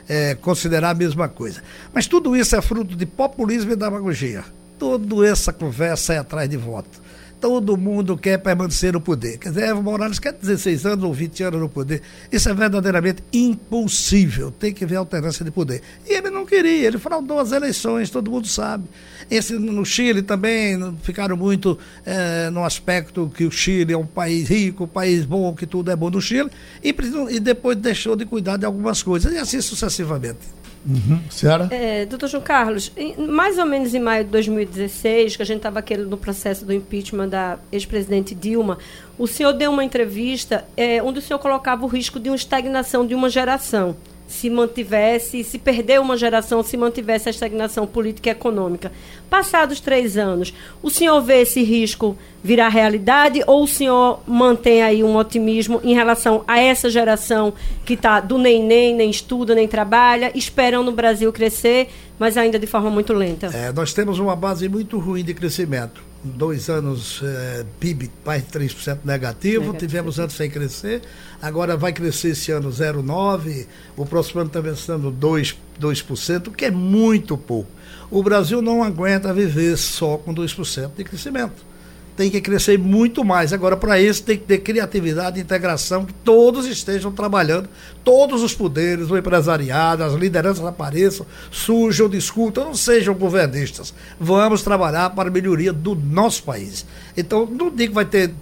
é, considerar a mesma coisa. Mas tudo isso é fruto de populismo e demagogia. Toda essa conversa é atrás de voto todo mundo quer permanecer no poder. Quer dizer, Evo Morales quer 16 anos ou 20 anos no poder. Isso é verdadeiramente impossível. Tem que ver alternância de poder. E ele não queria, ele fraudou as eleições, todo mundo sabe. Esse, no Chile também ficaram muito é, no aspecto que o Chile é um país rico, um país bom, que tudo é bom no Chile, e, e depois deixou de cuidar de algumas coisas, e assim sucessivamente. Uhum. Senhora? É, doutor João Carlos, em, mais ou menos em maio de 2016, que a gente estava aqui no processo do impeachment da ex-presidente Dilma, o senhor deu uma entrevista é, onde o senhor colocava o risco de uma estagnação de uma geração se mantivesse, se perder uma geração, se mantivesse a estagnação política e econômica. Passados três anos, o senhor vê esse risco virar realidade ou o senhor mantém aí um otimismo em relação a essa geração que está do nem nem, nem estuda, nem trabalha, esperando o Brasil crescer, mas ainda de forma muito lenta? É, nós temos uma base muito ruim de crescimento dois anos é, PIB mais de 3% negativo, negativo, tivemos anos sem crescer, agora vai crescer esse ano 0,9%, o próximo ano está vencendo 2%, 2%, que é muito pouco. O Brasil não aguenta viver só com 2% de crescimento tem que crescer muito mais. Agora, para isso, tem que ter criatividade integração, que todos estejam trabalhando, todos os poderes, o empresariado, as lideranças apareçam, surjam, discutam, não sejam governistas. Vamos trabalhar para a melhoria do nosso país. Então, não digo que vai ter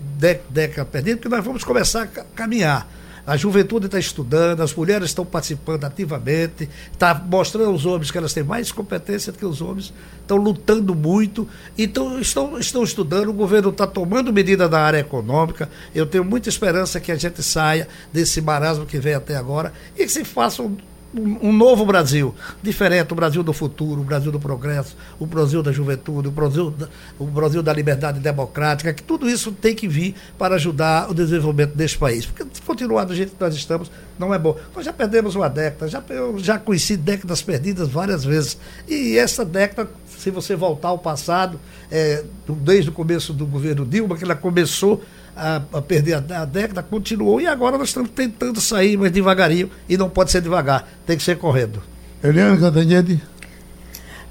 década perdida, porque nós vamos começar a caminhar. A juventude está estudando, as mulheres estão participando ativamente, está mostrando aos homens que elas têm mais competência do que os homens, estão lutando muito, então estão, estão estudando, o governo está tomando medida da área econômica. Eu tenho muita esperança que a gente saia desse marasmo que vem até agora e que se façam um, novo Brasil, diferente, o Brasil do futuro, o Brasil do progresso, o Brasil da juventude, o Brasil da, o Brasil da liberdade democrática, que tudo isso tem que vir para ajudar o desenvolvimento desse país. Porque se continuar do jeito que nós estamos, não é bom. Nós já perdemos uma década, já, eu já conheci décadas perdidas várias vezes. E essa década, se você voltar ao passado, é, desde o começo do governo Dilma, que ela começou a, a perder a, a, década, continuou e agora nós estamos tentando sair, mas devagarinho, e não pode ser devagar, tem que ser correndo. Eliane Cantanhede.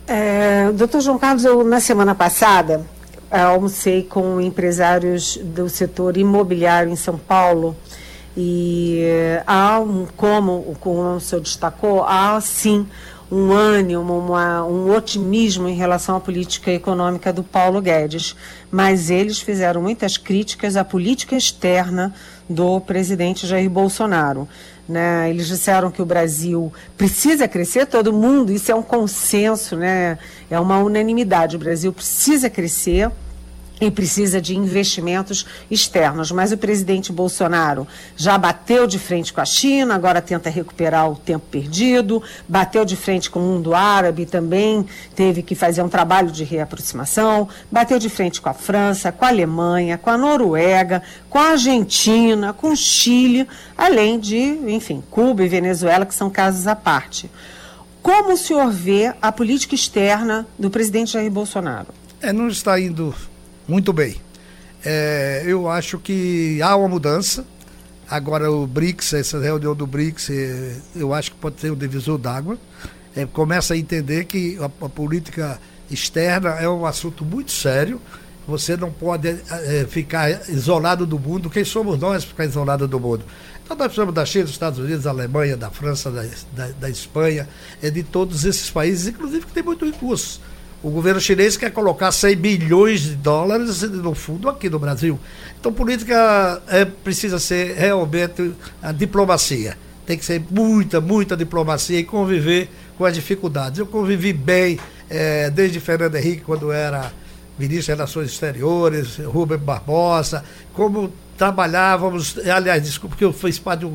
É, doutor João Carlos, eu na semana passada é, almocei com empresários do setor imobiliário em São Paulo e é, há um, como, como o senhor destacou, há sim um ânimo, uma, um otimismo em relação à política econômica do Paulo Guedes, mas eles fizeram muitas críticas à política externa do presidente Jair Bolsonaro. Né? Eles disseram que o Brasil precisa crescer, todo mundo, isso é um consenso, né? é uma unanimidade. O Brasil precisa crescer e precisa de investimentos externos. Mas o presidente Bolsonaro já bateu de frente com a China, agora tenta recuperar o tempo perdido, bateu de frente com o mundo árabe, também teve que fazer um trabalho de reaproximação, bateu de frente com a França, com a Alemanha, com a Noruega, com a Argentina, com o Chile, além de, enfim, Cuba e Venezuela, que são casos à parte. Como o senhor vê a política externa do presidente Jair Bolsonaro? É, não está indo muito bem. É, eu acho que há uma mudança. Agora o BRICS, essa reunião do BRICS, é, eu acho que pode ser um divisor d'água. É, começa a entender que a, a, política externa é um assunto muito sério. Você não pode é, ficar isolado do mundo. Quem somos nós ficar isolado do mundo? Então nós precisamos da China, dos Estados Unidos, da Alemanha, da França, da, da, da Espanha, é de todos esses países, inclusive que tem muito recurso. O governo chinês quer colocar 100 bilhões de dólares no fundo aqui no Brasil. Então, política é, precisa ser realmente a diplomacia. Tem que ser muita, muita diplomacia e conviver com as dificuldades. Eu convivi bem é, desde Fernando Henrique, quando era ministro de Relações Exteriores, Rubem Barbosa, como trabalhávamos, aliás, desculpa que eu fiz parte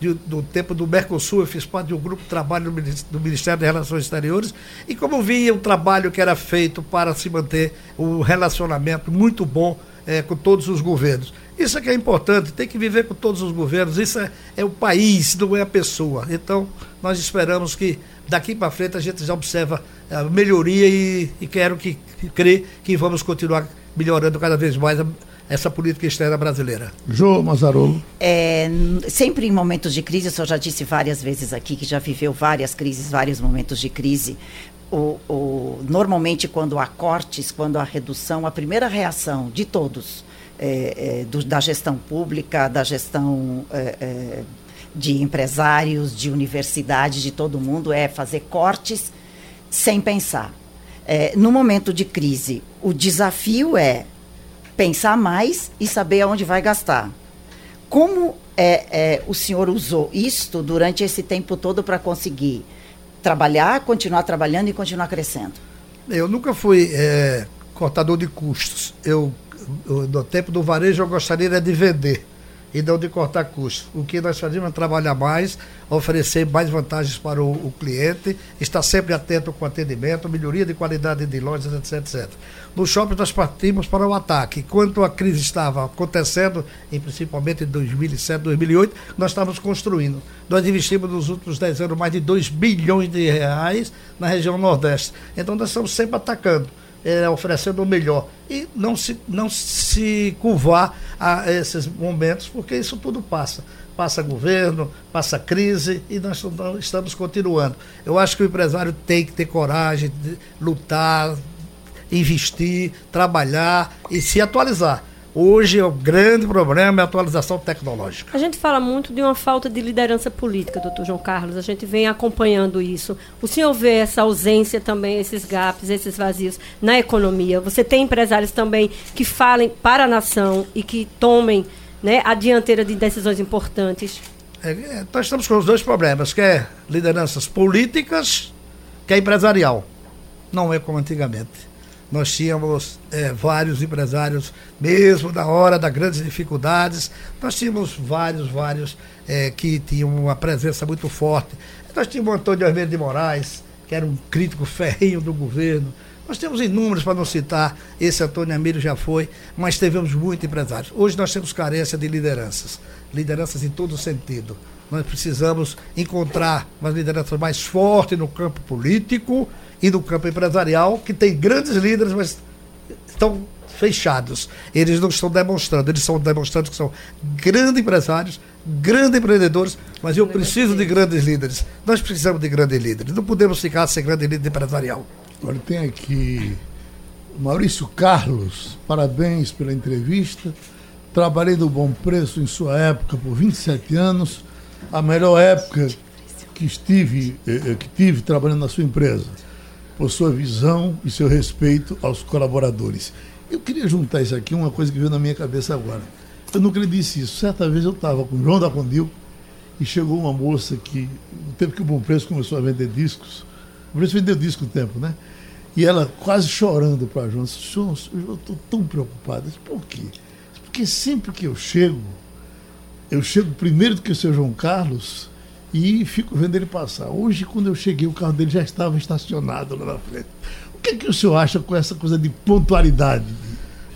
de do tempo do Mercosul, eu fiz parte de um grupo de trabalho do Ministério de Relações Exteriores, e como via o trabalho que era feito para se manter um relacionamento muito bom é, com todos os governos. Isso é que é importante, tem que viver com todos os governos, isso é, é o país, não é a pessoa. Então, nós esperamos que daqui para frente a gente já observa a melhoria e, e quero que, que crer que vamos continuar melhorando cada vez mais essa política externa brasileira? Jô Mazarolo. É, sempre em momentos de crise, o senhor já disse várias vezes aqui que já viveu várias crises, vários momentos de crise. O, o, normalmente, quando há cortes, quando há redução, a primeira reação de todos, é, é, do, da gestão pública, da gestão é, é, de empresários, de universidades, de todo mundo, é fazer cortes sem pensar. É, no momento de crise, o desafio é pensar mais e saber aonde vai gastar. Como é, é, o senhor usou isto durante esse tempo todo para conseguir trabalhar, continuar trabalhando e continuar crescendo? Eu nunca fui é, cortador de custos. Eu, eu, no tempo do varejo, eu gostaria de vender e não de cortar custos. O que nós fazemos é trabalhar mais, oferecer mais vantagens para o, o cliente, estar sempre atento com o atendimento, melhoria de qualidade de lojas, etc, etc. No shopping nós partimos para o ataque. Enquanto a crise estava acontecendo, em, principalmente em 2007, 2008, nós estávamos construindo. Nós investimos nos últimos 10 anos mais de 2 bilhões de reais na região Nordeste. Então nós estamos sempre atacando é, oferecendo o melhor. E não se, não se curvar a esses momentos, porque isso tudo passa. Passa governo, passa crise e nós estamos continuando. Eu acho que o empresário tem que ter coragem de lutar, investir, trabalhar e se atualizar. Hoje o grande problema é a atualização tecnológica. A gente fala muito de uma falta de liderança política, doutor João Carlos. A gente vem acompanhando isso. O senhor vê essa ausência também, esses gaps, esses vazios na economia. Você tem empresários também que falem para a nação e que tomem né, a dianteira de decisões importantes. É, é nós estamos com os dois problemas, que é lideranças políticas, que é empresarial. Não é como antigamente nós tínhamos é, vários empresários, mesmo na hora das grandes dificuldades, nós tínhamos vários, vários é, que tinham uma presença muito forte. Nós tínhamos o Antônio Armeiro de Moraes, que era um crítico ferrinho do governo. Nós temos inúmeros para não citar, esse Antônio Amílio já foi, mas tivemos muitos empresários. Hoje nós temos carência de lideranças, lideranças em todo sentido. Nós precisamos encontrar uma liderança mais forte no campo político, e no campo empresarial, que tem grandes líderes, mas estão fechados. Eles não estão demonstrando, eles estão demonstrando que são grandes empresários, grandes empreendedores, mas eu preciso de grandes líderes. Nós precisamos de grandes líderes. Não podemos ficar sem grande líder empresarial. Olha, tem aqui Maurício Carlos, parabéns pela entrevista. Trabalhei do Bom Preço em sua época por 27 anos, a melhor época que estive, eh, eh, que tive trabalhando na sua empresa, por sua visão e seu respeito aos colaboradores. Eu queria juntar isso aqui, uma coisa que veio na minha cabeça agora. Eu nunca lhe disse isso. Certa vez eu estava com o João da Condil e chegou uma moça que, no tempo que o Bom Preço começou a vender discos, o Preço vendeu disco no tempo, né? E ela quase chorando para João, João, eu estou tão preocupada. Disse, Por quê? Porque sempre que eu chego, eu chego primeiro do que o seu João Carlos e fico vendo ele passar. Hoje, quando eu cheguei, o carro dele já estava estacionado lá na frente. O que, é que o senhor acha com essa coisa de pontualidade?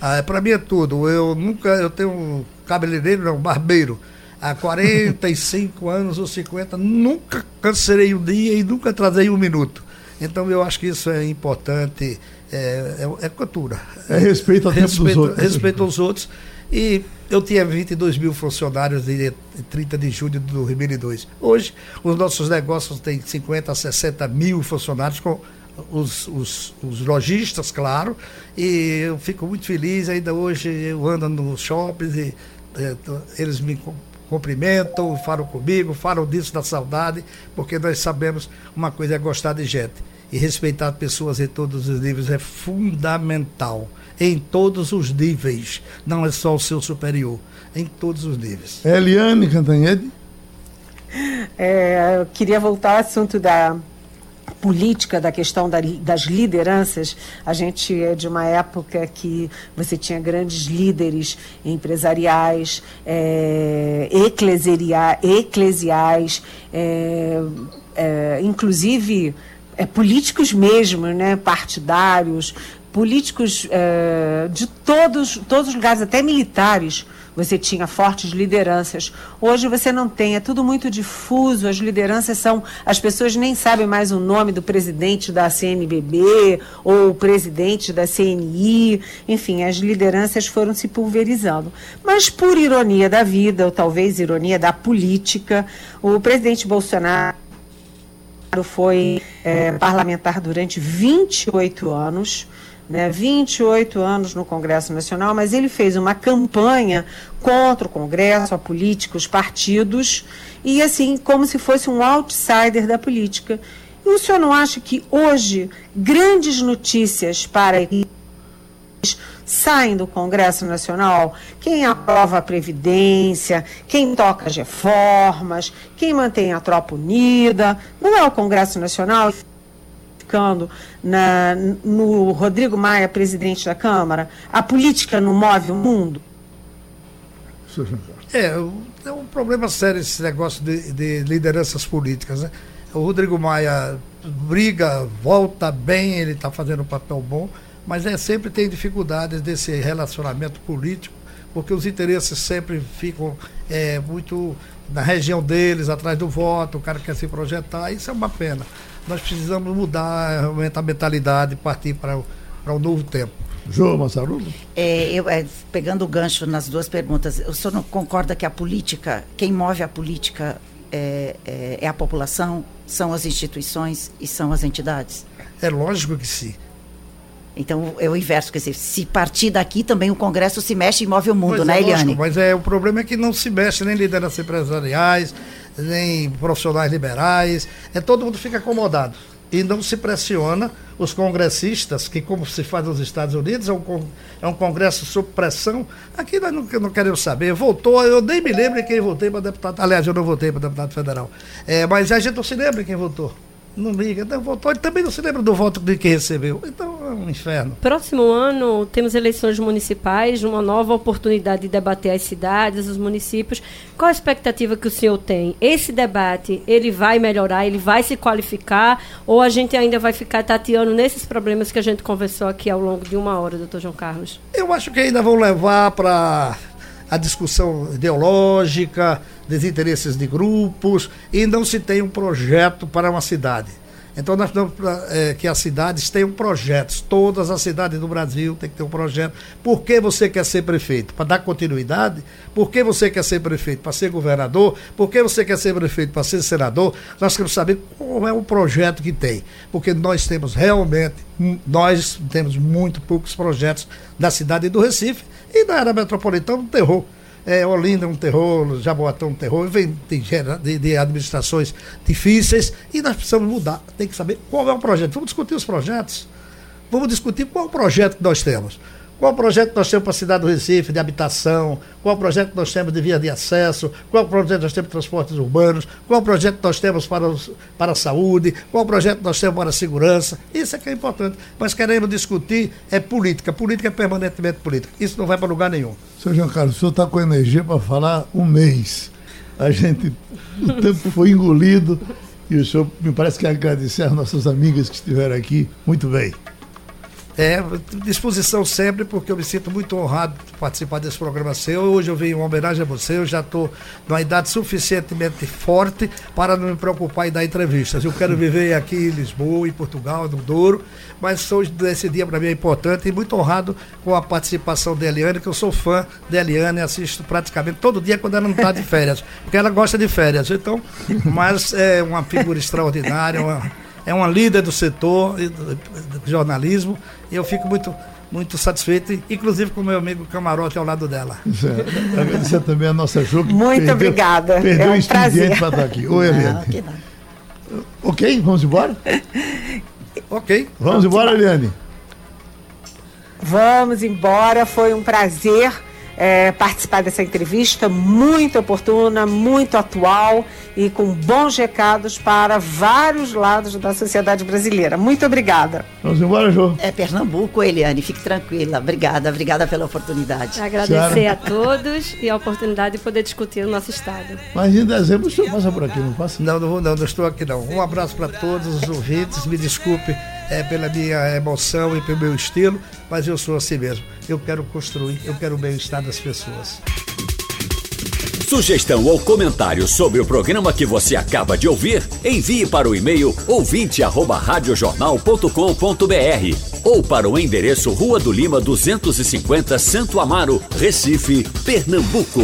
Ah, para mim é tudo. Eu nunca, eu tenho um cabeleireiro, não, um barbeiro. Há 45 *laughs* anos ou 50, nunca cancelei um dia e nunca atrasei um minuto. Então eu acho que isso é importante, é, é, é cultura. É respeito a respeito, dos outros. Respeito aos outros. E eu tinha 22 mil funcionários de 30 de julho de 2002. Hoje, os nossos negócios têm 50 a 60 mil funcionários, com os, os, os lojistas, claro, e eu fico muito feliz. Ainda hoje eu ando nos shoppings e é, eles me cumprimentam, falam comigo, falam disso da saudade, porque nós sabemos uma coisa é gostar de gente. E respeitar pessoas em todos os níveis é fundamental. Em todos os níveis. Não é só o seu superior. Em todos os níveis. Eliane Cantanhede? É, eu queria voltar ao assunto da política da questão da, das lideranças, a gente é de uma época que você tinha grandes líderes empresariais, é, eclesiais, é, é, inclusive é, políticos mesmo, né, partidários, políticos é, de todos, todos os lugares, até militares, você tinha fortes lideranças. Hoje você não tem, é tudo muito difuso. As lideranças são. As pessoas nem sabem mais o nome do presidente da CNBB ou o presidente da CNI. Enfim, as lideranças foram se pulverizando. Mas, por ironia da vida, ou talvez ironia da política, o presidente Bolsonaro foi é, parlamentar durante 28 anos né, 28 anos no Congresso Nacional, mas ele fez uma campanha contra o Congresso, a políticos, partidos, e assim, como se fosse um outsider da política. E o senhor não acha que hoje grandes notícias para saem do Congresso Nacional, quem aprova a Previdência, quem toca as reformas, quem mantém a tropa unida, não é o Congresso Nacional ficando na, no Rodrigo Maia, presidente da Câmara? A política não move o mundo? É, é um problema sério esse negócio de, de lideranças políticas. Né? O Rodrigo Maia briga, volta bem, ele está fazendo um papel bom, mas é, sempre tem dificuldades desse relacionamento político, porque os interesses sempre ficam é, muito na região deles, atrás do voto, o cara quer se projetar, isso é uma pena nós precisamos mudar a mentalidade, partir para, para um novo tempo. João Massarulo? É, eu, é, pegando o gancho nas duas perguntas, o senhor não concorda que a política, quem move a política é, é, é a população, são as instituições e são as entidades? É lógico que sim. Então é o inverso, quer dizer, se partir daqui também o Congresso se mexe e move o mundo, né, é, Eliane? Lógico, mas é, o problema é que não se mexe nem lideranças empresariais, nem profissionais liberais, é todo mundo fica acomodado. E não se pressiona os congressistas, que como se faz nos Estados Unidos, é um, é um congresso sob pressão. Aqui nós não, não queremos saber. Voltou, eu nem me lembro quem votei para deputado. Aliás, eu não votei para deputado federal. É, mas a gente não se lembra quem votou não liga, então votou, ele também não se lembra do voto de quem recebeu. Então um inferno. Próximo ano temos eleições municipais, uma nova oportunidade de debater as cidades, os municípios. Qual a expectativa que o senhor tem? Esse debate, ele vai melhorar, ele vai se qualificar ou a gente ainda vai ficar tateando nesses problemas que a gente conversou aqui ao longo de uma hora, doutor João Carlos? Eu acho que ainda vão levar para a discussão ideológica, desinteresses de grupos, e não se tem um projeto para uma cidade. Então nós precisamos é, que as cidades tenham projetos. Todas as cidades do Brasil têm que ter um projeto. Por que você quer ser prefeito? Para dar continuidade? Por que você quer ser prefeito? Para ser governador? Por que você quer ser prefeito? Para ser senador? Nós queremos saber qual é o projeto que tem. Porque nós temos realmente, nós temos muito poucos projetos da cidade do Recife e da área metropolitana um terror é, Olinda é um terror, Jaboatão é um terror, vem de, de, administrações difíceis e nós precisamos mudar. Tem que saber qual é o projeto. Vamos discutir os projetos. Vamos discutir qual é o projeto que nós temos. Qual o projeto nós temos para a cidade do Recife de habitação? Qual o projeto nós temos de via de acesso? Qual o projeto nós temos de transportes urbanos? Qual o projeto nós temos para, os, para a saúde? Qual o projeto nós temos para a segurança? Isso é que é importante. Mas queremos discutir é política. Política é permanentemente política. Isso não vai para lugar nenhum. Seu João Carlos, o senhor está com energia para falar um mês. A gente, o tempo foi engolido e o senhor me parece que agradecer às nossas amigas que estiveram aqui. Muito bem. É, disposição sempre, porque eu me sinto muito honrado de participar desse programa seu. Hoje eu venho em homenagem a você, eu já estou numa idade suficientemente forte para não me preocupar em dar entrevistas. Eu quero viver aqui em Lisboa, em Portugal, no Douro, mas hoje esse dia para mim é importante e muito honrado com a participação da Eliane, que eu sou fã da Eliane, assisto praticamente todo dia quando ela não está de férias, porque ela gosta de férias. Então, mas é uma figura extraordinária, uma é uma líder do setor do jornalismo e eu fico muito muito satisfeito, inclusive com o meu amigo Camarote ao lado dela. É. Agradecer também a nossa Ju. Muito perdeu, obrigada. Perdeu é um o expediente para estar aqui. Oi, Eliane. Ok, vamos embora? ok. Vamos embora, Eliane? Vamos embora, foi um prazer é, participar dessa entrevista muito oportuna, muito atual e com bons recados para vários lados da sociedade brasileira. Muito obrigada. Vamos embora, João. É Pernambuco, Eliane, fique tranquila. Obrigada, obrigada pela oportunidade. Agradecer a todos e a oportunidade de poder discutir o nosso Estado. Mas em dezembro o senhor passa por aqui, não passa? Não, não, não, não estou aqui não. Um abraço para todos os ouvintes, me desculpe é, pela minha emoção e pelo meu estilo, mas eu sou assim mesmo. Eu quero construir, eu quero o bem-estar das pessoas. Sugestão ou comentário sobre o programa que você acaba de ouvir, envie para o e-mail ouvinte@radiojornal.com.br ou para o endereço Rua do Lima 250, Santo Amaro, Recife, Pernambuco.